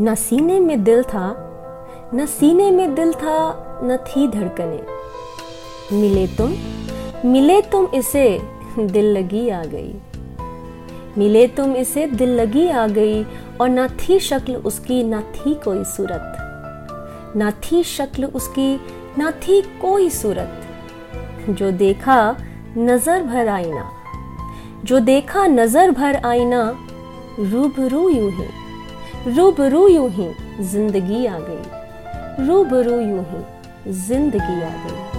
न सीने में दिल था, न सीने में दिल था, न थी धड़कने। मिले तुम मिले तुम इसे, दिल लगी आ गई। मिले तुम इसे, दिल लगी आ गई, और ना थी शक्ल उसकी, ना थी कोई सूरत। ना थी शक्ल उसकी, ना थी कोई सूरत। जो देखा, नज़र भर आईना। जो देखा, नज़र भर आईना, रूबरू यूँ ही। रूबरू यूँ ही ज़िंदगी आ गई। रूबरू यूँ ही ज़िंदगी आ गई।